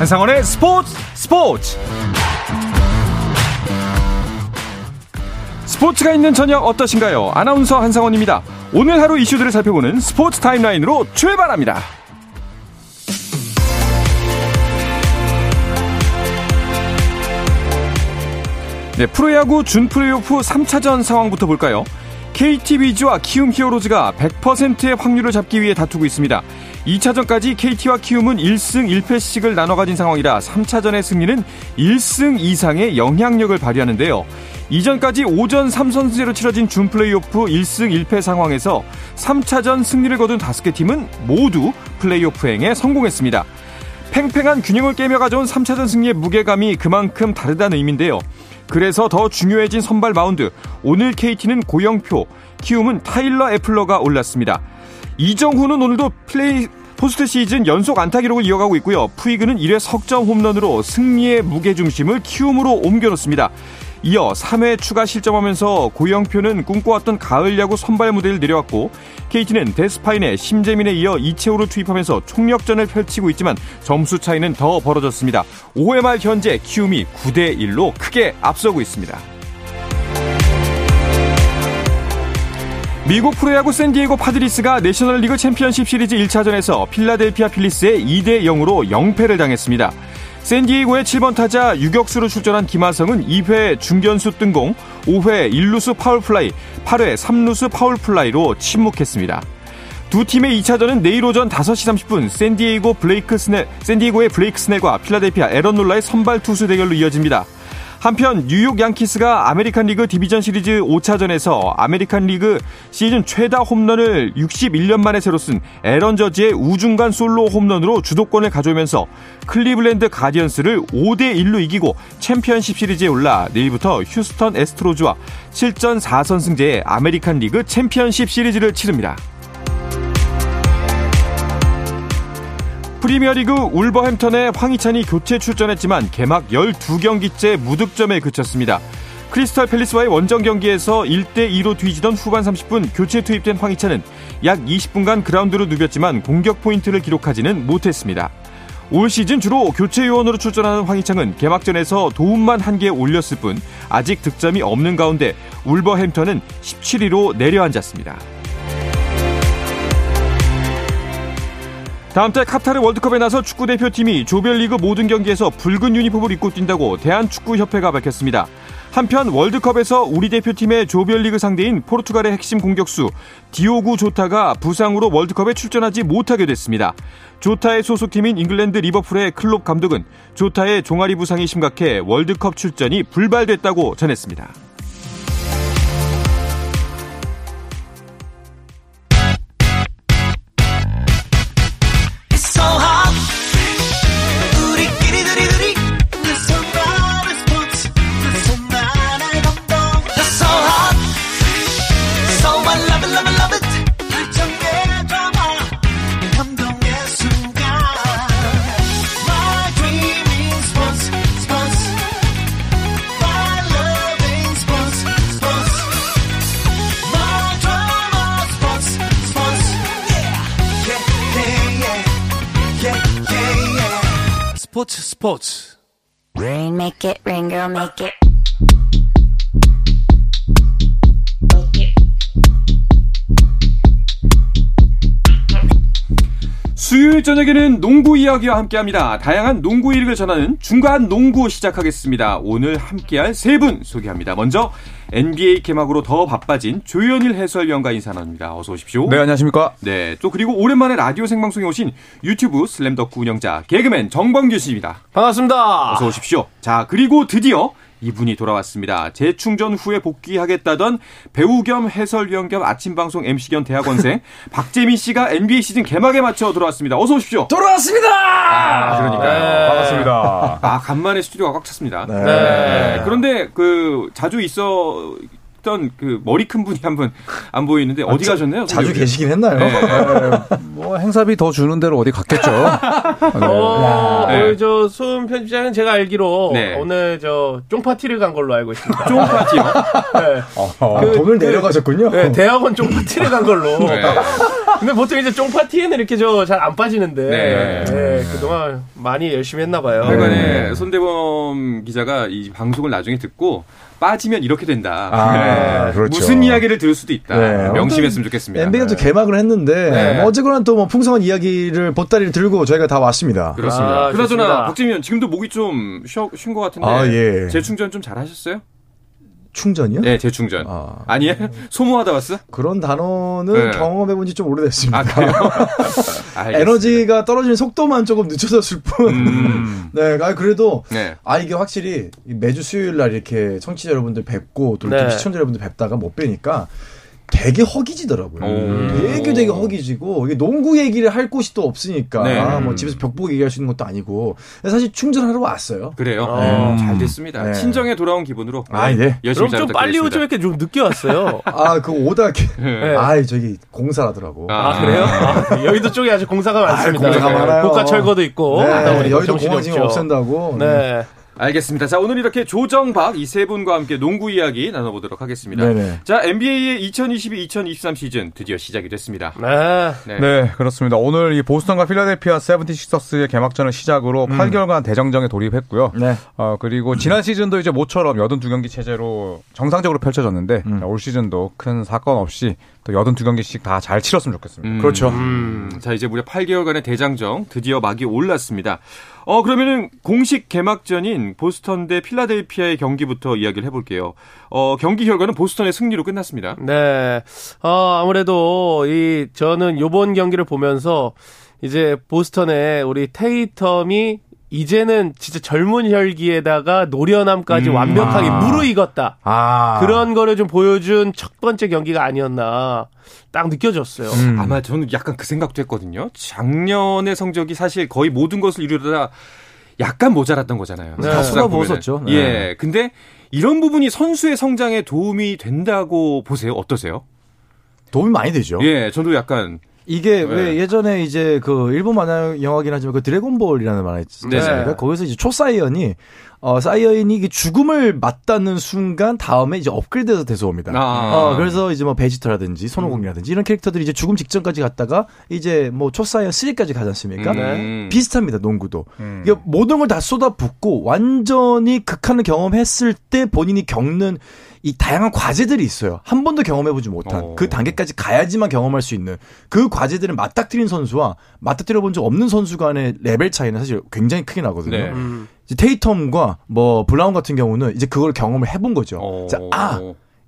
한상원의 스포츠 스포츠 스포츠가 있는 저녁 어떠신가요? 아나운서 한상원입니다. 오늘 하루 이슈들을 살펴보는 스포츠 타임라인으로 출발합니다. 네, 프로야구 준플레이오프 3차전 상황부터 볼까요? KT 위즈와 키움 히어로즈가 100%의 확률을 잡기 위해 다투고 있습니다. 2차전까지 KT와 키움은 1승 1패씩을 나눠 가진 상황이라 3차전의 승리는 1승 이상의 영향력을 발휘하는데요. 이전까지 5전 3선승제로 치러진 준 플레이오프 1승 1패 상황에서 3차전 승리를 거둔 5개 팀은 모두 플레이오프 행에 성공했습니다. 팽팽한 균형을 깨며 가져온 3차전 승리의 무게감이 그만큼 다르다는 의미인데요. 그래서 더 중요해진 선발 마운드. 오늘 KT는 고영표, 키움은 타일러 애플러가 올랐습니다. 이정후는 오늘도 플레이 포스트 시즌 연속 안타 기록을 이어가고 있고요. 푸이그는 1회 석점 홈런으로 승리의 무게중심을 키움으로 옮겨놓습니다. 이어 3회 추가 실점하면서 고영표는 꿈꿔왔던 가을 야구 선발 무대를 내려왔고 KT는 데스파이네 심재민에 이어 이채호를 투입하면서 총력전을 펼치고 있지만 점수 차이는 더 벌어졌습니다. 5회 말 현재 키움이 9대 1로 크게 앞서고 있습니다. 미국 프로야구 샌디에고 파드리스가 내셔널리그 챔피언십 시리즈 1차전에서 필라델피아 필리스에 2대 0으로 0패를 당했습니다. 샌디에이고의 7번 타자 유격수로 출전한 김하성은 2회 중견수 뜬공, 5회 1루수 파울플라이, 8회 3루수 파울플라이로 침묵했습니다. 두 팀의 2차전은 내일 오전 5시 30분 샌디에이고 블레이크 스넬, 샌디에이고의 블레이크 스넬과 필라델피아 에런 놀라의 선발 투수 대결로 이어집니다. 한편 뉴욕 양키스가 아메리칸 리그 디비전 시리즈 5차전에서 아메리칸 리그 시즌 최다 홈런을 61년 만에 새로 쓴 에런 저지의 우중간 솔로 홈런으로 주도권을 가져오면서 클리블랜드 가디언스를 5대 1로 이기고 챔피언십 시리즈에 올라 내일부터 휴스턴 에스트로즈와 7전 4선승제의 아메리칸 리그 챔피언십 시리즈를 치릅니다. 프리미어리그 울버햄턴의 황희찬이 교체 출전했지만 개막 12경기째 무득점에 그쳤습니다. 크리스탈 팰리스와의 원정 경기에서 1대2로 뒤지던 후반 30분 교체 투입된 황희찬은 약 20분간 그라운드로 누볐지만 공격 포인트를 기록하지는 못했습니다. 올 시즌 주로 교체 요원으로 출전하는 황희찬은 개막전에서 도움만 한 개 올렸을 뿐 아직 득점이 없는 가운데 울버햄턴은 17위로 내려앉았습니다. 다음 달 카타르 월드컵에 나서 축구 대표팀이 조별리그 모든 경기에서 붉은 유니폼을 입고 뛴다고 대한축구협회가 밝혔습니다. 한편 월드컵에서 우리 대표팀의 조별리그 상대인 포르투갈의 핵심 공격수 디오구 조타가 부상으로 월드컵에 출전하지 못하게 됐습니다. 조타의 소속팀인 잉글랜드 리버풀의 클롭 감독은 조타의 종아리 부상이 심각해 월드컵 출전이 불발됐다고 전했습니다. 스포츠 스포츠 Rain make it rain girl make it 수요일 저녁에는 농구 이야기와 함께합니다. 다양한 농구 이력을 전하는 중간 농구 시작하겠습니다. 오늘 함께할 세 분 소개합니다. 먼저 NBA 개막으로 더 바빠진 조현일 해설위원과 인사 나눕니다. 어서 오십시오. 네, 안녕하십니까? 네, 또 그리고 오랜만에 라디오 생방송에 오신 유튜브 슬램덕구 운영자 개그맨 정범규 씨입니다. 반갑습니다. 어서 오십시오. 자, 그리고 드디어 이분이 돌아왔습니다. 재충전 후에 복귀하겠다던 배우 겸 해설위원 겸 아침 방송 MC 겸 대학원생 박재민 씨가 NBA 시즌 개막에 맞춰 돌아왔습니다. 어서 오십시오. 돌아왔습니다. 아, 그러니까요. 네, 반갑습니다. 아, 간만에 스튜디오가 꽉 찼습니다. 네. 네. 그런데 그 자주 있어 그 머리 큰 분이 한 분 안 보이는데 어디 아, 가셨나요? 자주 선생님? 계시긴 했나요? 네. 네. 뭐 뭐 행사비 더 주는 대로 어디 갔겠죠. 네. 어, 네. 오늘 저 수음 편집장은 제가 알기로 네. 오늘 저 쫑파티를 간 걸로 알고 있습니다. 쫑파티요? 네. 어, 그, 돈을 그, 내려가셨군요. 네, 대학원 쫑파티를 간 걸로. 네. 근데 보통 이제 쫑파티에는 이렇게 저 잘 안 빠지는데 네. 네. 그동안 많이 열심히 했나 봐요. 하여간에 손대범 기자가 이 방송을 나중에 듣고 빠지면 이렇게 된다. 아, 네. 그렇죠. 무슨 이야기를 들을 수도 있다. 네. 명심했으면 좋겠습니다. MB가 또 개막을 했는데 네. 뭐 어쨌거나 또 뭐 풍성한 이야기를 보따리를 들고 저희가 다 왔습니다. 그렇습니다. 아, 그나저나 박재민 지금도 목이 좀 쉰것 같은데 아, 예. 재충전 좀 잘하셨어요? 충전이요? 네, 재충전. 아. 니에요 소모하다 왔어? 그런 단어는 네. 경험해본 지 좀 오래됐습니다. 아, 그래요? 에너지가 떨어지는 속도만 조금 늦춰졌을 뿐. 음. 네, 아, 그래도, 네. 아, 이게 확실히 매주 수요일 날 이렇게 청취자 여러분들 뵙고 또 네. 시청자 여러분들 뵙다가 못 뵈니까 되게 허기지더라고요. 오. 되게 되게 허기지고 이게 농구 얘기를 할 곳이 또 없으니까 네. 아, 뭐 집에서 벽보기 얘기할 수 있는 것도 아니고 사실 충전하러 왔어요. 그래요. 네. 잘 됐습니다. 네. 친정에 돌아온 기분으로 아, 네. 열심히 그럼 좀 빨리 오지 왜 이렇게 좀 늦게 왔어요? 아, 그 오다 네. 아, 저기 공사라더라고. 아, 아 그래요? 아, 여의도 쪽에 아주 공사가 많습니다. 아, 공사가 많아요. 고가 철거도 있고. 네. 여의도 공원 지금 없앤다고. 네. 알겠습니다. 자, 오늘 이렇게 조정박 이 세 분과 함께 농구 이야기 나눠보도록 하겠습니다. 네네. 자, NBA의 2022-2023 시즌 드디어 시작이 됐습니다. 네. 네. 네. 그렇습니다. 오늘 이 보스턴과 필라델피아 세븐티식서스의 개막전을 시작으로 음. 8개월간 대정정에 돌입했고요. 네. 어, 그리고 지난 시즌도 이제 모처럼 82경기 체제로 정상적으로 펼쳐졌는데 음. 올 시즌도 큰 사건 없이 또 82경기씩 다 잘 치렀으면 좋겠습니다. 음. 그렇죠. 음. 자, 이제 무려 8개월간의 대장정 드디어 막이 올랐습니다. 어, 그러면은 공식 개막전인 보스턴 대 필라델피아의 경기부터 이야기를 해볼게요. 어, 경기 결과는 보스턴의 승리로 끝났습니다. 네. 어, 아무래도 이, 저는 요번 경기를 보면서 이제 보스턴의 우리 테이텀이 이제는 진짜 젊은 혈기에다가 노련함까지 음, 완벽하게 아. 무르익었다. 아. 그런 거를 좀 보여준 첫 번째 경기가 아니었나 딱 느껴졌어요. 음. 아마 저는 약간 그 생각도 했거든요. 작년의 성적이 사실 거의 모든 것을 이루다 약간 모자랐던 거잖아요. 네. 다 쏟아부었었죠. 네. 예. 근데 이런 부분이 선수의 성장에 도움이 된다고 보세요. 어떠세요? 도움이 많이 되죠. 예, 저도 약간 이게 네. 왜 예전에 이제 그 일본 만화 영화긴 하지만 그 드래곤볼이라는 만화 있었습니까? 네. 거기서 이제 초사이언이 어 사이언이 죽음을 맞닿는 순간 다음에 이제 업그레이드해서 돼서 옵니다. 아. 어 그래서 이제 뭐 베지터라든지 손오공이라든지 음. 이런 캐릭터들이 이제 죽음 직전까지 갔다가 이제 뭐 초사이언 3까지 가지 않습니까? 음. 비슷합니다. 농구도. 음. 이게 모든 걸 다 쏟아붓고 완전히 극한을 경험했을 때 본인이 겪는 이 다양한 과제들이 있어요. 한 번도 경험해보지 못한 어. 그 단계까지 가야지만 경험할 수 있는 그 과제들을 맞닥뜨린 선수와 맞닥뜨려 본 적 없는 선수 간의 레벨 차이는 사실 굉장히 크게 나거든요. 네. 음. 테이텀과 뭐 브라운 같은 경우는 이제 그걸 경험을 해본 거죠. 어. 자, 아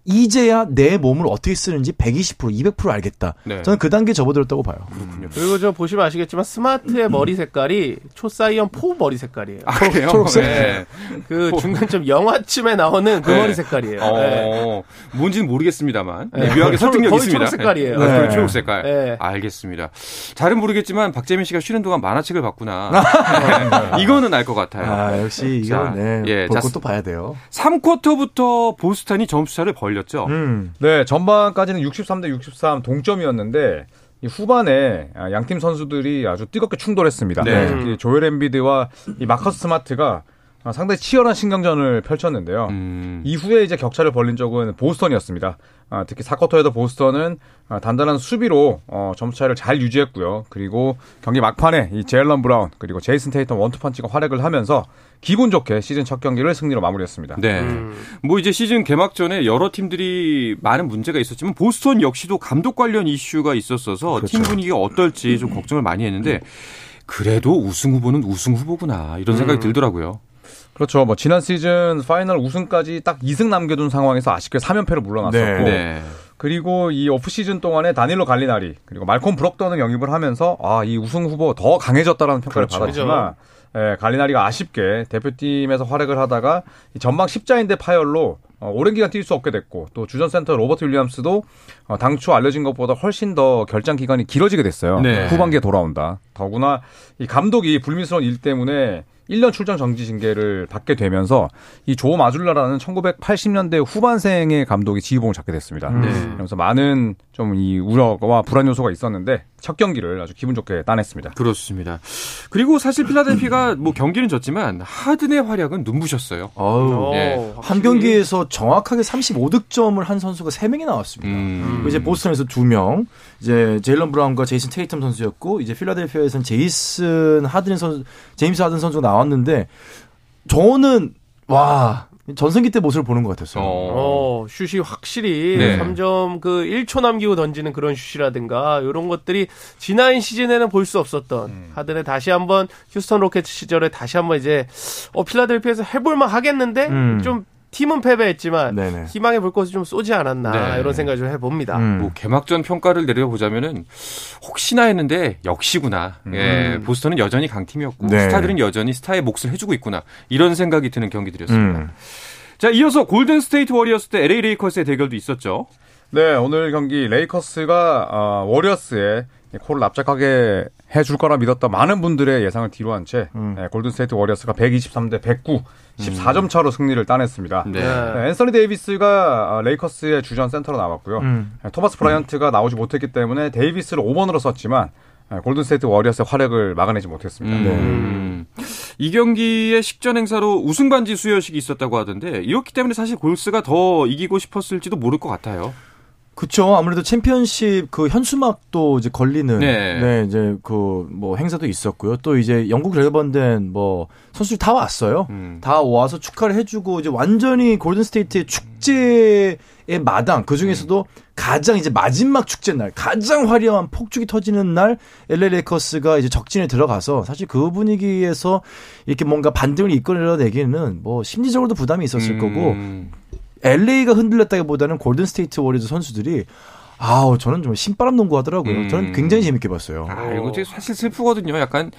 이제야 내 몸을 어떻게 쓰는지 120% 200% 알겠다. 네. 저는 그 단계 접어들었다고 봐요. 그렇군요. 그리고 저 보시면 아시겠지만 스마트의 머리 색깔이 초사이언 four 머리 색깔이에요. 아, 그래요? 초록색. 네. 그 중간쯤 영화쯤에 나오는 그 네. 머리 색깔이에요. 어, 네. 뭔지는 모르겠습니다만 네. 묘하게 설득력 있습니다. 초록 색깔이에요. 네. 네. 초록 색깔. 네. 알겠습니다. 잘은 모르겠지만 박재민 씨가 쉬는 동안 만화책을 봤구나. 이거는 알 것 같아요. 아, 역시 이거 네. 예, 볼 것도 봐야 돼요. 3쿼터부터 보스턴이 점수차를 벌 걸렸죠. 음. 네, 전반까지는 63대 63 동점이었는데 이 후반에 양팀 선수들이 아주 뜨겁게 충돌했습니다. 네. 특히 조엘 엠비드와 이 마커스 스마트가 상당히 치열한 신경전을 펼쳤는데요. 음. 이후에 이제 격차를 벌린 적은 보스턴이었습니다. 아, 특히 사쿼터에도 보스턴은 아, 단단한 수비로 어, 점수 차를 잘 유지했고요. 그리고 경기 막판에 이 제일런 브라운 그리고 제이슨 테이턴 원투펀치가 활약을 하면서 기분 좋게 시즌 첫 경기를 승리로 마무리했습니다. 네. 음. 뭐 이제 시즌 개막 전에 여러 팀들이 많은 문제가 있었지만 보스턴 역시도 감독 관련 이슈가 있었어서 그렇죠. 팀 분위기가 어떨지 좀 걱정을 많이 했는데 그래도 우승 후보는 우승 후보구나 이런 생각이 음. 들더라고요. 그렇죠. 뭐 지난 시즌 파이널 우승까지 딱 2승 남겨둔 상황에서 아쉽게 3연패로 물러났었고 네. 네. 그리고 이 오프 시즌 동안에 다닐로 갈리나리 그리고 말콤 브록던을 영입을 하면서 아 이 우승 후보 더 강해졌다라는 평가를 그렇죠. 받았지만 예, 갈리나리가 아쉽게 대표팀에서 활약을 하다가 전방 십자인대 파열로 어, 오랜 기간 뛸 수 없게 됐고 또 주전 센터 로버트 윌리엄스도 어, 당초 알려진 것보다 훨씬 더 결장 기간이 길어지게 됐어요. 네. 후반기에 돌아온다. 더구나 이 감독이 불미스러운 일 때문에 1년 출전 정지 징계를 받게 되면서 이 조 마줄라라는 1980년대 후반생의 감독이 지휘봉을 잡게 됐습니다. 네. 그래서 많은 좀 이 우려와 불안 요소가 있었는데 첫 경기를 아주 기분 좋게 따냈습니다. 그렇습니다. 그리고 사실 필라델피가 뭐 경기는 졌지만 하든의 활약은 눈부셨어요. 어우. 예. 어, 한. 경기에서 정확하게 35득점을 한 선수가 3명이 나왔습니다. 음. 이제 보스턴에서 2명, 이제 제일런 브라운과 제이슨 테이텀 선수였고, 이제 필라델피아에서는 제이슨 하든 선수, 제임스 하든 선수가 나왔는데, 저는, 와, 전성기 때 모습을 보는 것 같았어요. 어, 슛이 확실히 네. 3점 그 1초 남기고 던지는 그런 슛이라든가 이런 것들이 지난 시즌에는 볼 수 없었던 음. 하든의 다시 한번 휴스턴 로켓 시절에 다시 한번 이제 어 필라델피아에서 해볼만 하겠는데 음. 좀 팀은 패배했지만 네네. 희망의 불꽃을 좀 쏘지 않았나 네. 이런 생각을 좀 해봅니다. 음. 뭐 개막전 평가를 내려보자면은 혹시나 했는데 역시구나. 예, 보스턴은 여전히 강팀이었고 네. 스타들은 여전히 스타의 몫을 해주고 있구나. 이런 생각이 드는 경기들이었습니다. 음. 자, 이어서 골든 스테이트 워리어스 대 LA 레이커스의 대결도 있었죠. 네, 오늘 경기 레이커스가 어, 워리어스에 코를 납작하게 해줄 거라 믿었던 많은 분들의 예상을 뒤로한 채 네, 골든스테이트 워리어스가 123대 109, 14점 차로 승리를 따냈습니다. 네. 네, 앤서니 데이비스가 어, 레이커스의 주전 센터로 나왔고요. 음. 네, 토마스 브라이언트가 나오지 못했기 때문에 데이비스를 5번으로 썼지만 네, 골든스테이트 워리어스의 활약을 막아내지 못했습니다. 음. 이 경기의 식전 행사로 우승 반지 수여식이 있었다고 하던데 이렇기 때문에 사실 골스가 더 이기고 싶었을지도 모를 것 같아요. 그쵸. 아무래도 챔피언십 그 현수막도 이제 걸리는 네. 네, 이제 그 뭐 행사도 있었고요. 또 이제 영구결번된 뭐 선수들 다 왔어요. 음. 다 와서 축하를 해주고 이제 완전히 골든 스테이트의 축제의 마당 그 중에서도 가장 이제 마지막 축제 날 가장 화려한 폭죽이 터지는 날 LA 레이커스가 이제 적진에 들어가서 사실 그 분위기에서 이렇게 뭔가 반등을 이끌어내기는 뭐 심리적으로도 부담이 있었을 거고 음. LA가 흔들렸다기보다는 골든 스테이트 워리어즈 선수들이 아우 저는 좀 신바람 농구 하더라고요. 음. 저는 굉장히 재밌게 봤어요. 아, 이거 되게 사실 슬프거든요. 약간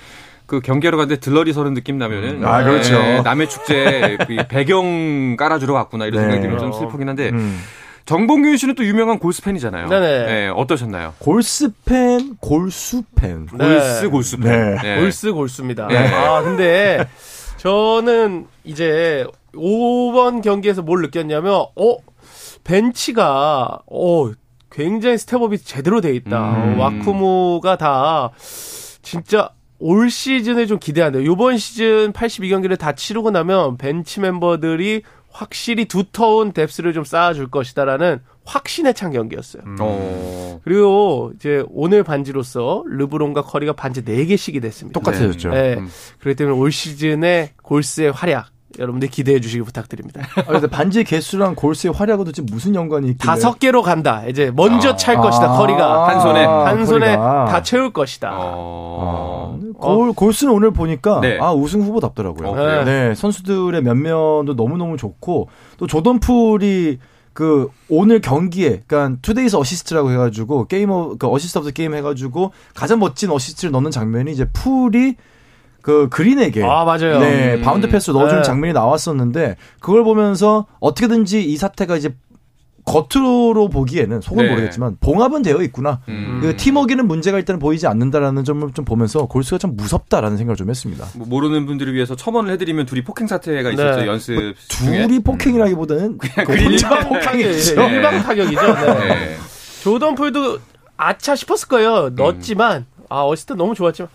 그 경기하러 갔는데 들러리 서는 느낌 나면은 아, 그렇죠. 네, 남의 축제 그 배경 깔아주러 갔구나 이런 네. 생각이 들면 좀 슬프긴 한데 음. 정봉균 씨는 또 유명한 골스 팬이잖아요. 네네. 네, 어떠셨나요? 골스 팬, 골수 팬. 네. 골스 골스 팬. 네. 골스 골수입니다. 네. 아 근데 저는 이제 요번 경기에서 뭘 느꼈냐면 어 벤치가 어 굉장히 step up이 제대로 돼 있다. 음. 어, 와 쿠밍가 다 진짜 올 시즌에 좀 기대한대요. 이번 시즌 82경기를 다 치르고 나면 벤치 멤버들이 확실히 두터운 뎁스를 좀 쌓아줄 것이다라는 확신에 찬 경기였어요. 어. 그리고 이제 오늘 반지로서 르브론과 커리가 반지 4개씩이 됐습니다. 똑같아졌죠. 네. 음. 그렇기 때문에 올 시즌에 골스의 활약 여러분들 기대해 주시기 부탁드립니다. 아, 근데 반지 개수랑 골스의 활약은 도대체 무슨 연관이 있길래? 다섯 개로 간다. 이제 먼저 찰 아, 것이다. 커리가 한 손에. 한 손에 커리가. 다 채울 것이다. 어. 아, 골, 골스는 오늘 보니까 네. 아 우승 후보답더라고요. 어? 네, 선수들의 면면도 너무 너무 좋고 또 조던 풀이 그 오늘 경기에 그러니까 today's assist라고 해가지고 게이머 그 assist of the game 해가지고 가장 멋진 어시스트를 넣는 장면이 이제 풀이 그 그린에게 아, 맞아요. 네 음. 바운드 패스를 넣어주는 네. 장면이 나왔었는데 그걸 보면서 어떻게든지 이 사태가 이제 겉으로 보기에는 속은 네. 모르겠지만 봉합은 되어 있구나. 음. 그 팀워크는 문제가 일단 보이지 않는다라는 점을 좀 보면서 골스가 참 무섭다라는 생각을 좀 했습니다. 뭐 모르는 분들을 위해서 첨언을 해드리면 둘이 폭행 사태가 있었죠 네. 연습 중에. 둘이 폭행이라기보다는 그 그린 혼자 일방 폭행이죠. 네. 일방 타격이죠. 네. 네. 조던 풀도 아차 싶었을 거예요. 넣었지만 아 어시스트 너무 좋았지만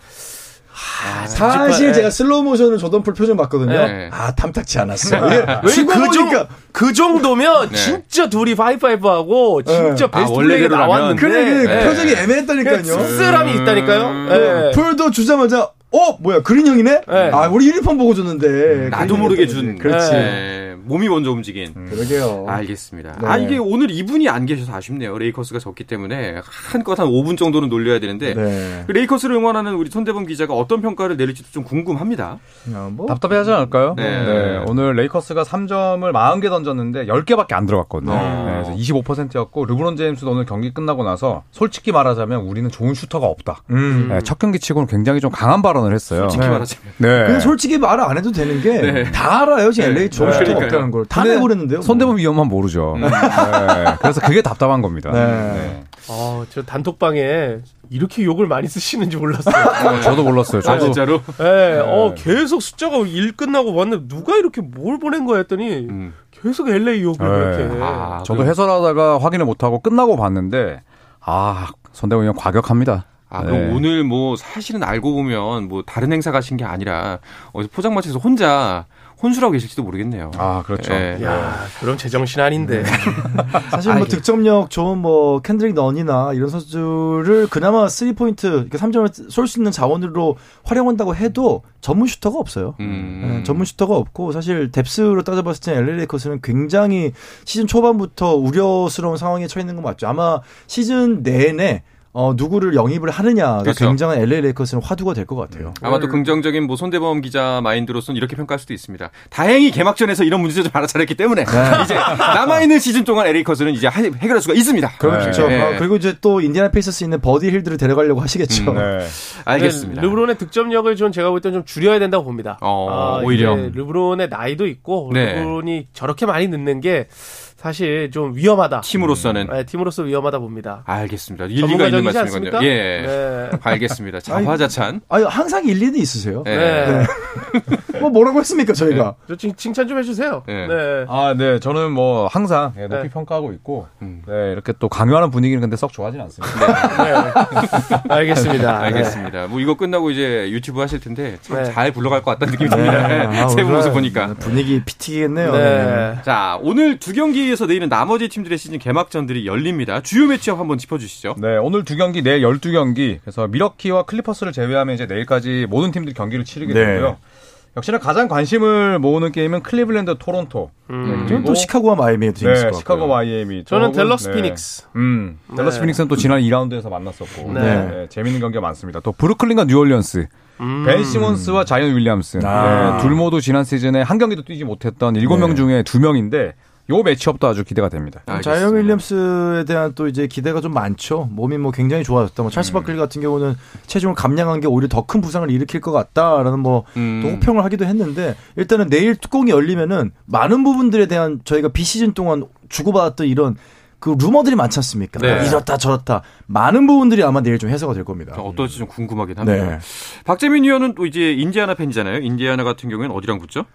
사실 네. 제가 슬로우 모션으로 조던풀 표정 봤거든요. 네. 아 탐탁치 않았어요. 왜그 정, 그 정도면 네. 진짜 둘이 high five 하고 진짜 아, best play가 원래대로라면. 나왔는데 그래 그래 네. 표정이 애매했다니까요. 씁쓸함이 있다니까요. 네. 풀도 주자마자 어 뭐야 그린 형이네? 네. 아 우리 유니폼 보고 줬는데 나도 모르게 준. 그렇지. 네. 몸이 먼저 움직인. 그러게요. 알겠습니다. 네. 아 이게 오늘 이분이 안 계셔서 아쉽네요. 레이커스가 졌기 때문에 한껏 한 5분 정도는 놀려야 되는데 네. 그 레이커스를 응원하는 우리 손대범 기자가 어떤 평가를 내릴지도 좀 궁금합니다. 어, 뭐 답답해하지 않을까요? 네. 오늘 레이커스가 3점을 40개 던졌는데 10개밖에 안 들어갔거든요. 어. 네, 그래서 25%였고 르브론 제임스도 오늘 경기 끝나고 나서 솔직히 말하자면 우리는 좋은 슈터가 없다. 음. 네, 첫 경기 치고는 굉장히 좀 강한 발언을 했어요. 솔직히 네. 말하자면. 네. 근데 솔직히 말안 해도 되는 게 다 알아요. 지금 네. LA 좋은 네. 슈터가 그러 니까요. 없다는 걸. 다 근데 내버렸는데요. 뭐. 손대범 위원만 모르죠. 네. 그래서 그게 답답한 겁니다. 네. 네. 어, 저 단톡방에 이렇게 욕을 많이 쓰시는지 몰랐어요. 어, 저도 몰랐어요. 저도 아, 진짜로? 네, 어, 계속 숫자가 일 끝나고 왔는데 누가 이렇게 뭘 보낸 거야 했더니 음. 계속 LA 욕을 네. 이렇게. 아, 저도 그- 해설하다가 확인을 못 하고 끝나고 봤는데 아 선대원 형 과격합니다. 아, 네. 그럼 오늘 뭐 사실은 알고 보면 뭐 다른 행사 가신 게 아니라 어디서 포장마차에서 혼자 혼술하고 계실지도 모르겠네요. 아 그렇죠. 예. 야, 그럼 제정신 아닌데. 사실 뭐 득점력 좋은 뭐 캔드릭 넌이나 이런 선수들을 그나마 3 포인트, 3점을 쏠 수 있는 자원으로 활용한다고 해도 전문 슈터가 없어요. 음. 네, 전문 슈터가 없고 사실 depth로 따져봤을 때 LA 레이커스는 굉장히 시즌 초반부터 우려스러운 상황에 처해 있는 건 맞죠. 아마 시즌 내내 어, 누구를 영입을 하느냐가 그렇죠. 굉장한 LA 레이커스는 화두가 될 것 같아요. 아마 또 긍정적인 뭐 손대범 기자 마인드로서는 이렇게 평가할 수도 있습니다. 다행히 개막전에서 이런 문제를 좀 알아차렸기 때문에 이제 남아있는 시즌 동안 레이커스는 이제 하- 해결할 수가 있습니다. 그렇죠. 네. 아, 그리고 이제 또 인디애나 페이서스 있는 버디 힐드를 데려가려고 하시겠죠. 음, 네. 알겠습니다. 네, 르브론의 득점력을 좀 제가 볼 때 좀 줄여야 된다고 봅니다. 어, 아, 오히려. 이제 르브론의 나이도 있고 네. 르브론이 저렇게 많이 넣는 게 사실 좀 위험하다. 팀으로서는 네, 팀으로서 위험하다 봅니다. 알겠습니다. 일리가 있는 말씀이군요. 예. 네. 알겠습니다. 자화자찬. 아니, 항상 일리는 있으세요. 예. 네. 뭐 뭐라고 했습니까, 저희가? 저 칭, 칭찬 좀 해주세요. 네. 네. 아, 네. 저는 뭐 항상 예, 높이 네. 평가하고 있고 음. 네, 이렇게 또 강요하는 분위기는 근데 썩 좋아하진 않습니다. 네. 알겠습니다. 알겠습니다. 뭐 이거 끝나고 이제 유튜브 하실 텐데 참 네. 잘 굴러갈 것 같다는 느낌이 듭니다. 아, 세분 오늘 모습 보니까. 분위기 피튀겠네요. 네. 자, 오늘 두 경기 에서 내일은 나머지 팀들의 시즌 개막전들이 열립니다. 주요 match-up 한번 짚어주시죠. 네, 오늘 두 경기, 내일 12경기. 그래서 밀워키와 클리퍼스를 제외하면 이제 내일까지 모든 팀들이 경기를 치르게 네. 되고요. 역시나 가장 관심을 모으는 게임은 클리블랜드 토론토. 음. 저는 또 시카고와 마이애미의 팀이 네, 있을 것 시카고. 마이애미. 저는 댈러스 네. 피닉스. 음, 댈러스 네. 피닉스는 또 지난 2라운드에서 만났었고. 네. 네, 재밌는 경기가 많습니다. 또 브루클린과 뉴올리언스. 음. 벤 시몬스와 자이언 윌리엄슨. 아. 네, 둘 모두 지난 시즌에 한 경기도 뛰지 못했던 7명 네. 중에 2명인데 요 매치업도 아주 기대가 됩니다. 자이언 윌리엄스에 대한 또 이제 기대가 좀 많죠. 몸이 뭐 굉장히 좋아졌다. 뭐 찰스 바클리 같은 경우는 체중을 감량한 게 오히려 더 큰 부상을 일으킬 것 같다라는 뭐또 음. 호평을 하기도 했는데 일단은 내일 뚜껑이 열리면은 많은 부분들에 대한 저희가 비시즌 동안 주고받았던 이런 그 루머들이 많지 않습니까? 네. 뭐 이렇다 저렇다 많은 부분들이 아마 내일 좀 해소가 될 겁니다. 어떨지 좀 궁금하긴 합니다. 네. 박재민 위원은 또 이제 인디아나 팬이잖아요. 인디아나 같은 경우에는 어디랑 붙죠?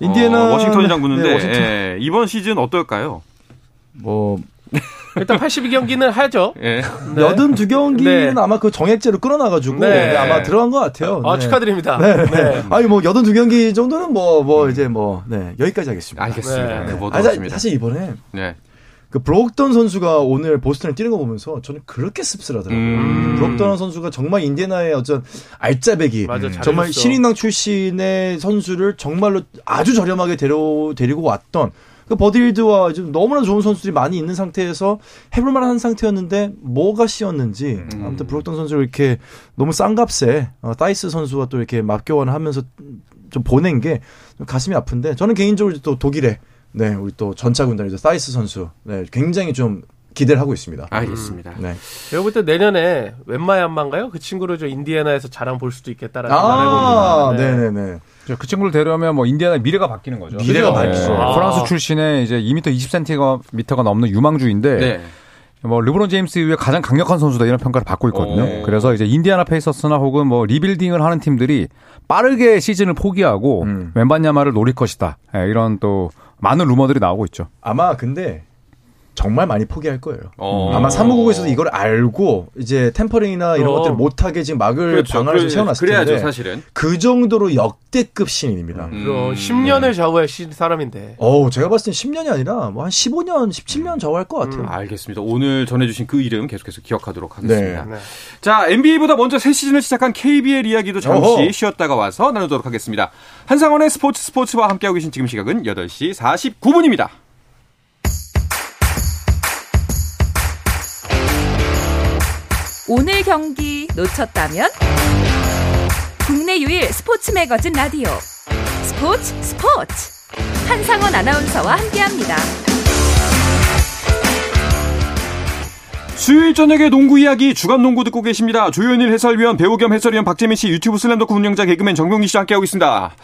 인디애나 어, 워싱턴이랑 붙는데 네, 워싱턴. 예, 이번 시즌 어떨까요? 뭐 일단 82경기는 하죠. 예. 네. 여든 두 경기는 네. 아마 그 정액제로 끌어놔가지고 네. 네, 아마 들어간 것 같아요. 아, 네. 축하드립니다. 네. 네. 아니 뭐 여든 두 경기 정도는 뭐 뭐 이제 뭐 네, 여기까지 하겠습니다. 알겠습니다. 네. 네, 뭐 아니, 사- 들었습니다. 사실 이번에 네. 그 브로그던 선수가 오늘 보스턴에 뛰는 거 보면서 저는 그렇게 씁쓸하더라고요. 음. 브로그던 선수가 정말 인디애나의 어떤 알짜배기, 맞아, 음. 정말. 신인왕 출신의 선수를 정말로 아주 저렴하게 데려 데리고 왔던 그 버디 힐드와 좀 너무나 좋은 선수들이 많이 있는 상태에서 해볼 만한 상태였는데 뭐가 씌었는지 음. 아무튼 브로그던 선수를 이렇게 너무 싼 값에 어, 타이스 선수와 또 이렇게 맞교환을 하면서 좀 보낸 게 좀 가슴이 아픈데 저는 개인적으로 또 독일에 네 우리 또 전차 군단이죠 타이스 선수 네 굉장히 좀 기대를 하고 있습니다. 알겠습니다. 네. 제가 볼 때 내년에 웸반야마인가요? 그 친구를 저 인디애나에서 자랑 볼 수도 있겠다라는 아. 네, 네, 네. 그 친구를 데려오면 뭐 인디아나 미래가 바뀌는 거죠. 미래가 네. 바뀌죠. 아. 프랑스 출신의 이제 2m 20cm가 넘는 유망주인데 네. 뭐 르브론 제임스 이후에 가장 강력한 선수다 이런 평가를 받고 있거든요. 오. 그래서 이제 인디아나 페이서스나 혹은 뭐 rebuilding을 하는 팀들이 빠르게 시즌을 포기하고 음. 웬반야마를 노릴 것이다. 예, 이런 또 많은 루머들이 나오고 있죠. 아마 근데 정말 많이 포기할 거예요. 어. 아마 사무국에서도 이걸 알고 이제 템퍼링이나 이런 어. 것들을 못하게 지금 막을 그렇죠. 방안을 좀 그래- 세워놨을 그래야죠, 텐데 사실은. 그 정도로 역대급 신인입니다. 음. 그럼 10년을 좌우할 시- 사람인데. 어우, 제가 봤을 땐 10년이 아니라 뭐 한 15년, 17년 좌우할 것 같아요. 음. 알겠습니다. 오늘 전해주신 그 이름 계속해서 기억하도록 하겠습니다. 네. 자, NBA보다 먼저 새 시즌을 시작한 KBL 이야기도 잠시 어허. 쉬었다가 와서 나누도록 하겠습니다. 한상원의 스포츠 스포츠와 함께하고 계신 지금 시각은 8시 49분입니다. 오늘 경기 놓쳤다면 국내 유일 스포츠 매거진 라디오 스포츠 스포츠 한상원 아나운서와 함께합니다. 수요일 저녁의 농구 이야기 주간 농구 듣고 계십니다. 조현일 해설위원, 배우 겸 해설위원 박재민 씨, 유튜브 슬램더크 운영자 개그맨 정명기 씨와 함께하고 있습니다.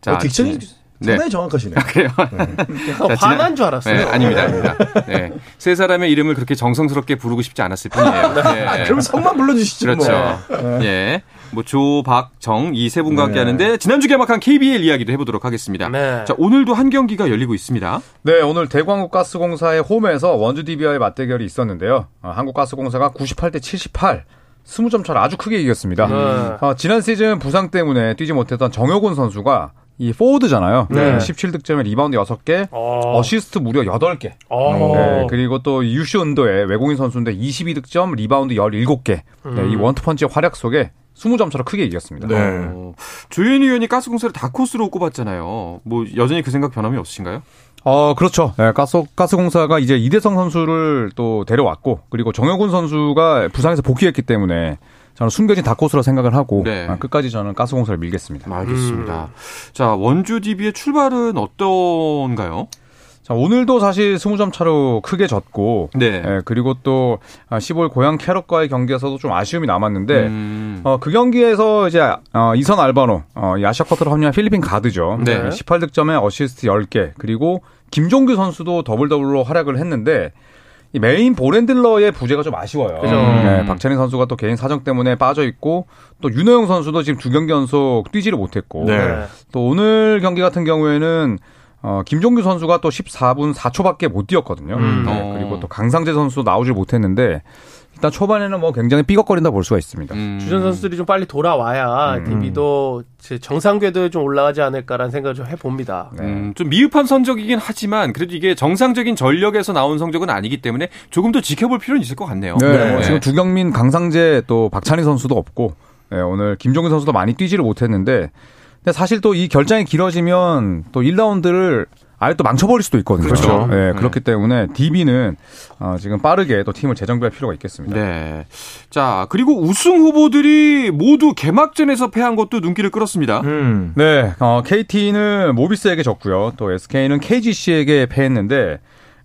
자, 어, 딕션이 상당히 정확하시네요. 그래요. 약간 화난 줄 알았어요. 네, 아닙니다, 아닙니다. 네. 세 사람의 이름을 그렇게 정성스럽게 부르고 싶지 않았을 뿐이에요. 네. 그럼 성만 불러주시죠. 그렇죠. 뭐. 예. 뭐, 조, 박, 정, 이 세 분과 함께 하는데, 지난주 개막한 KBL 이야기도 해보도록 하겠습니다. 네. 자, 오늘도 한 경기가 열리고 있습니다. 네, 오늘 대구한국가스공사의 홈에서 원주 DB와의 맞대결이 있었는데요. 어, 한국가스공사가 98대 78, 20점 차를 아주 크게 이겼습니다. 네. 어, 지난 시즌 부상 때문에 뛰지 못했던 정효근 선수가 이 포워드잖아요. 네. 17득점에 리바운드 6개, 어. 어시스트 무려 8개. 어. 네, 그리고 또 유슈 은도의 외국인 선수인데 22득점, 리바운드 17개. 네, 이 원투펀치의 활약 속에 20점 차로 크게 이겼습니다. 네. 어, 조현희 의원이 가스공사를 다코스로 꼽았잖아요. 뭐, 여전히 그 생각 변함이 없으신가요? 어, 그렇죠. 네, 가스, 가스공사가 이제 이대성 선수를 또 데려왔고, 그리고 정효곤 선수가 부상에서 복귀했기 때문에 저는 숨겨진 다코스라 생각을 하고, 네. 아, 끝까지 저는 가스공사를 밀겠습니다. 알겠습니다. 자, 원주 DB의 출발은 어떤가요? 자, 오늘도 사실 20점 차로 크게 졌고, 네. 예, 그리고 또 15일 고향 캐럿과의 경기에서도 좀 아쉬움이 남았는데, 음, 어, 그 경기에서 이제 어, 이선 알바노, 어, 이 아시아 쿼터로 합류한 필리핀 가드죠. 네. 18득점에 어시스트 10개, 그리고 김종규 선수도 더블 더블로 활약을 했는데 이 main ball handler의 부재가 좀 아쉬워요. 그죠. 네, 박찬희 선수가 또 개인 사정 때문에 빠져 있고 또 윤호영 선수도 지금 두 경기 연속 뛰지를 못했고 네. 또 오늘 경기 같은 경우에는 어, 김종규 선수가 또 14분 4초밖에 못 뛰었거든요. 음. 네, 어. 그리고 또 강상재 선수도 나오질 못했는데 일단 초반에는 뭐 굉장히 삐걱거린다 볼 수가 있습니다. 음. 주전 선수들이 좀 빨리 돌아와야 음. DB도 정상 궤도에 좀 올라가지 않을까라는 생각을 좀 해봅니다. 네. 음, 좀 미흡한 성적이긴 하지만 그래도 이게 정상적인 전력에서 나온 성적은 아니기 때문에 조금 더 지켜볼 필요는 있을 것 같네요. 네, 뭐 지금 두경민, 강상재 또 박찬희 선수도 없고 네, 오늘 김종규 선수도 많이 뛰지를 못했는데 근데 사실 또 이 결장이 길어지면 또 1라운드를 아예 또 망쳐버릴 수도 있거든요. 그렇죠. 네, 그렇기 때문에 DB는 어, 지금 빠르게 또 팀을 재정비할 필요가 있겠습니다. 네. 자, 그리고 우승 후보들이 모두 개막전에서 패한 것도 눈길을 끌었습니다. 음. 네, 어, KT는 모비스에게 졌고요. 또 SK는 KGC에게 패했는데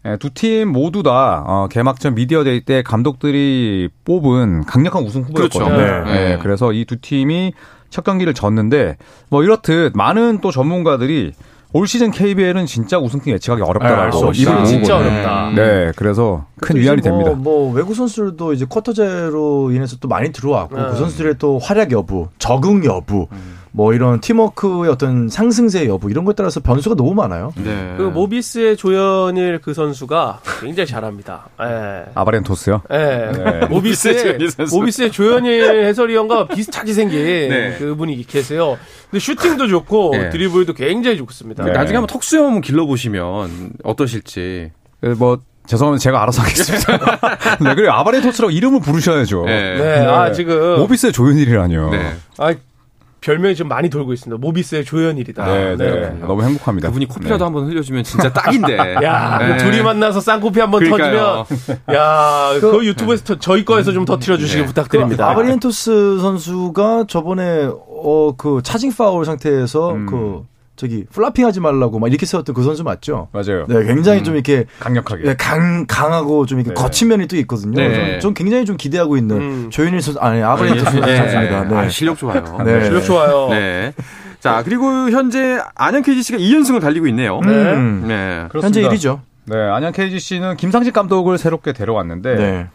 예, 두팀 모두 다 어, 개막전 미디어데이 때 감독들이 뽑은 강력한 우승 후보였거든요. 그렇죠. 네. 예, 그래서 이 두 팀이 첫 경기를 졌는데 뭐 이렇듯 많은 또 전문가들이 올 시즌 KBL은 진짜 우승팀 예측하기 알 어렵다라고 수 없다. 이를 진짜 모으거든요. 어렵다. 네, 그래서 큰또 위안이 뭐, 됩니다. 뭐 외국 선수들도 이제 쿼터제로 인해서 또 많이 들어왔고 네. 그 선수들의 또 활약 여부, 적응 여부, 음. 뭐 이런 팀워크의 어떤 상승세 여부 이런 것에 따라서 변수가 너무 많아요. 네. 그 모비스의 조현일 그 선수가 굉장히 잘합니다. 예. 아바렌토스요. 예. 모비스의 모비스의 조현일 선수. 모비스의 조현일 해설위원과 비슷하게 생긴 네. 그분이 계세요. 근데 슈팅도 좋고 네. 드리블도 굉장히 좋습니다. 네. 나중에 한번 턱수염 한번 길러보시면 어떠실지. 예, 뭐 죄송하면 제가 알아서 하겠습니다. 네, 그리고 아바렌토스라고 이름을 부르셔야죠. 네. 네. 아 지금 모비스의 조현일이라뇨. 네. 아 별명이 좀 많이 돌고 있습니다. 모비스의 조현일이다. 네, 네. 너무 행복합니다. 그분이 코피라도 네. 한번 흘려주면 진짜 딱인데. 야, 그 네. 둘이 만나서 쌍코피 한번. 터지면, 야, 그, 유튜브에서 터- 저희 거에서 좀 터트려 주시기 네. 부탁드립니다. 아브리엔토스 선수가 저번에 어 그 차징 파울 상태에서 음. 그 저기 flopping 하지 말라고 막 이렇게 세웠던 그 선수 맞죠? 맞아요. 네, 굉장히 좀 이렇게 강력하게. 네, 강 강하고 좀 이렇게 네. 거친 면이 또 있거든요. 네. 전, 전 굉장히 좀 기대하고 있는 음. 조현일 선수 아니 아브리엔토스 네. 선수입니다. 네. 아, 실력 좋아요. 네. 실력 좋아요. 네. 자, 그리고 현재 안양 KGC가 2연승을 달리고 있네요. 음. 네. 현재 그렇습니다. 1위죠. 네, 안양 KGC는 김상식 감독을 새롭게 데려왔는데 네.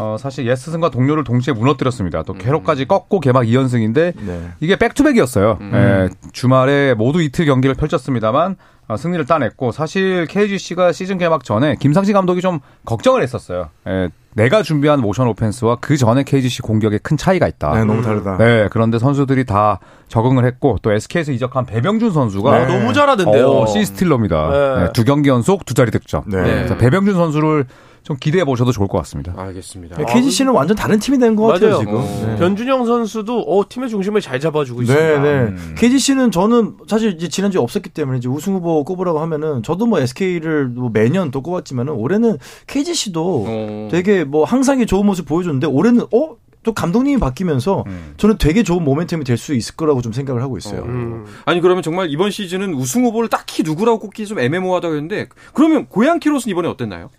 어, 사실 예스승과 동료를 동시에 무너뜨렸습니다. 또 캐롯까지 꺾고 개막 2연승인데 네. 이게 백투백이었어요. 예, 주말에 모두 이틀 경기를 펼쳤습니다만 어, 승리를 따냈고 사실 KGC가 시즌 개막 전에 김상식 감독이 좀 걱정을 했었어요. 예, 내가 준비한 모션 오펜스와 그 전에 KGC 공격에 큰 차이가 있다. 네, 너무 다르다. 네, 그런데 선수들이 다 적응을 했고 또 SK에서 이적한 배병준 선수가 어, 너무 잘하던데요. 어, 시스틸러입니다. 네. 네, 두 경기 연속 두 자리 득점. 네. 배병준 선수를 좀 기대해 보셔도 좋을 것 같습니다. 알겠습니다. 네, KGC는 완전 다른 팀이 된 것 같아요 맞아요. 지금. 어. 네. 변준영 선수도 어, 팀의 중심을 잘 잡아주고 있습니다. 네, 네. 음. KGC는 저는 사실 이제 지난주에 없었기 때문에 이제 우승 후보 꼽으라고 하면은 저도 뭐 SK를 뭐 매년 또 꼽았지만은 올해는 KGC도 어. 되게 뭐 항상의 좋은 모습 보여줬는데 올해는 어? 또 감독님이 바뀌면서 음. 저는 되게 좋은 모멘텀이 될 수 있을 거라고 좀 생각을 하고 있어요. 음. 아니 그러면 정말 이번 시즌은 우승 후보를 딱히 누구라고 꼽기 좀 애매모호하다고 했는데 그러면 고양 캐롯은 이번에 어땠나요?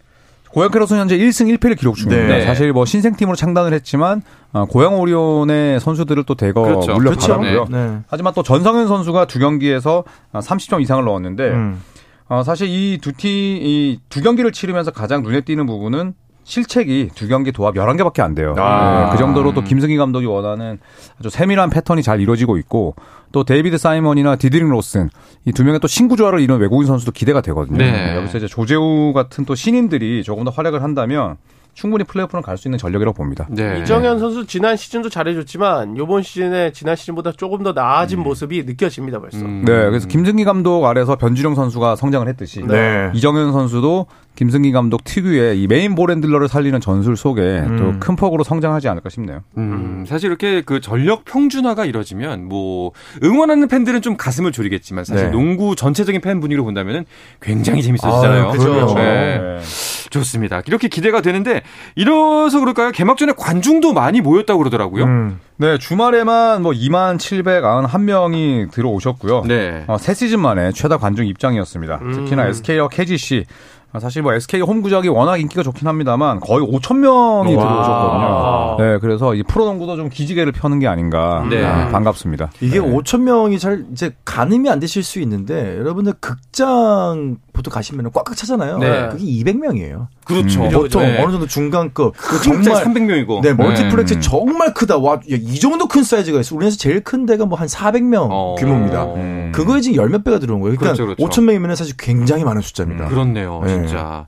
고양 캐롯은 현재 1승 1패를 기록 중입니다. 네. 사실 뭐 신생팀으로 창단을 했지만 어, 고양 오리온의 선수들을 또 대거 그렇죠. 물려받았고요. 그렇죠. 네. 하지만 또 전성현 선수가 두 경기에서 30점 이상을 넣었는데 음. 어, 사실 이 두 팀, 이 두 경기를 치르면서 가장 눈에 띄는 부분은 실책이 두 경기 도합 11개밖에 안 돼요. 아. 네, 그 정도로 또 김승기 감독이 원하는 아주 세밀한 패턴이 잘 이루어지고 있고 또 데이비드 사이먼이나 디드릭 로슨 이 두 명의 또 신구 조화를 이룬 외국인 선수도 기대가 되거든요. 네. 여기서 이제 조재우 같은 또 신인들이 조금 더 활약을 한다면 충분히 플레이오프는 갈 수 있는 전력이라고 봅니다. 네. 이정현 선수 지난 시즌도 잘해줬지만 이번 시즌에 지난 시즌보다 조금 더 나아진 음. 모습이 느껴집니다 벌써. 음. 네, 그래서 김승기 감독 아래서 변준형 선수가 성장을 했듯이 네. 이정현 선수도 김승기 감독 특유의 이 main ball handler를 살리는 전술 속에 음. 또 큰 폭으로 성장하지 않을까 싶네요. 음, 사실 이렇게 그 전력 평준화가 이뤄지면 뭐 응원하는 팬들은 좀 가슴을 졸이겠지만 사실 네. 농구 전체적인 팬 분위기로 본다면은 굉장히 재밌어지잖아요. 아, 그렇죠. 네. 네. 좋습니다. 이렇게 기대가 되는데 이래서 그럴까요? 개막 전에 관중도 많이 모였다고 그러더라고요. 음. 네, 주말에만 뭐 2만 791명이 들어오셨고요. 네. 어, 새 시즌 만에 최다 관중 입장이었습니다. 음. 특히나 SK와 KGC 아, 사실 뭐 SK 홈구장이 워낙 인기가 좋긴 합니다만 거의 5천 명이 와. 들어오셨거든요. 네, 그래서 이 프로농구도 좀 기지개를 펴는 게 아닌가 네. 아, 반갑습니다. 이게 네. 5천 명이 잘 이제 가늠이 안 되실 수 있는데 여러분들 극장 보통 가시면 꽉꽉 차잖아요. 네. 그게 200명이에요. 그렇죠. 음. 보통 네. 어느 정도 중간급 그 정말 정말 300명이고. 네, 멀티플렉스 음. 정말 크다. 와, 야, 이 정도 큰 사이즈가 있어. 우리나라에서 제일 큰 데가 뭐 한 400명 어. 규모입니다. 음. 그거에 지금 열 몇 배가 들어온 거예요. 그러니까 그렇죠, 그렇죠. 5천 명이면 사실 굉장히 많은 숫자입니다. 그렇네요, 네. 진짜.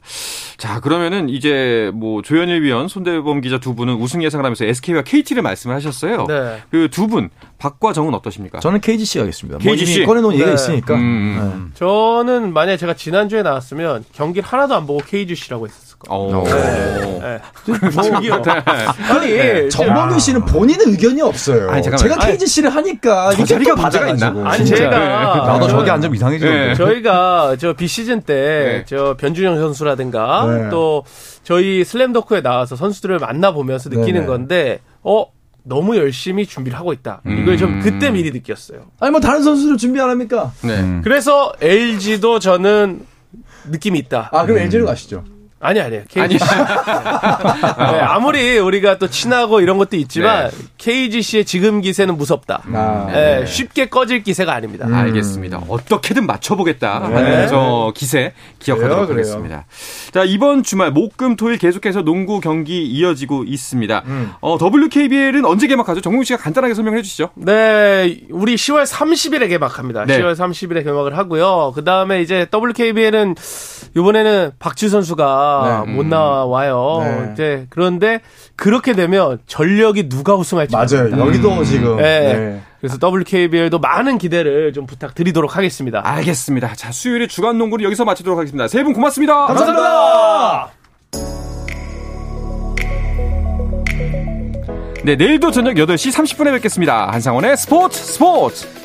자, 그러면은 이제 뭐 조현일 위원, 손대범 기자 두 분은 우승 예상을 하면서 SK와 KT를 말씀을 하셨어요. 네. 그 두 분, 박과 정은 어떠십니까? 저는 KGC 가겠습니다. KGC? 뭐 꺼내놓은 얘기가 네. 있으니까. 음. 저는 만약에 제가 지난주에 나왔으면 경기를 하나도 안 보고 KGC라고 했었을 거예요. 어. 네. 저기요. 아니, 네. 정범규 씨는 본인의 의견이 없어요. 아니. 제가 아니, KGC를 하니까 저 자리가 또 문제가 있나? 아니, 진짜. 제가 나도 저- 저기 앉으면 이상해지는데. 네. 저희가 저 비시즌 때 저 변준영 선수라든가 네. 또 저희 슬램더크에 나와서 선수들을 만나 보면서 느끼는 네네. 건데 어 너무 열심히 준비를 하고 있다. 음. 이걸 좀 그때 미리 느꼈어요. 아니 뭐 다른 선수들 준비 안 합니까? 네. 음. 그래서 LG도 저는 느낌이 있다. 아 그럼 LG로 가시죠. 아니 아니에요. KGC. 네, 아무리 우리가 또 친하고 이런 것도 있지만 네. KGC의 지금 기세는 무섭다. 아, 네, 쉽게 꺼질 기세가 아닙니다. 알겠습니다. 어떻게든 맞춰보겠다 네. 하는 저 기세 기억하도록 그래요, 그래요. 하겠습니다. 자 이번 주말 목금 토일 계속해서 농구 경기 이어지고 있습니다. 음. 어, WKBL은 언제 개막하죠? 정국 씨가 간단하게 설명해 주시죠. 네, 우리 10월 30일에 개막합니다. 네. 10월 30일에 개막을 하고요. 그 다음에 이제 WKBL은 이번에는 박지우 선수가 네. 못 나와요. 네. 이제 그런데 그렇게 되면 전력이 누가 우승할지 맞아요. 모릅니다. 여기도 지금. 네. 네. 그래서 WKBL도 많은 기대를 좀 부탁드리도록 하겠습니다. 알겠습니다. 자 수요일에 주간 농구를 여기서 마치도록 하겠습니다. 세 분 고맙습니다. 감사합니다. 네 내일도 저녁 8시 30분에 뵙겠습니다. 한상원의 스포츠 스포츠.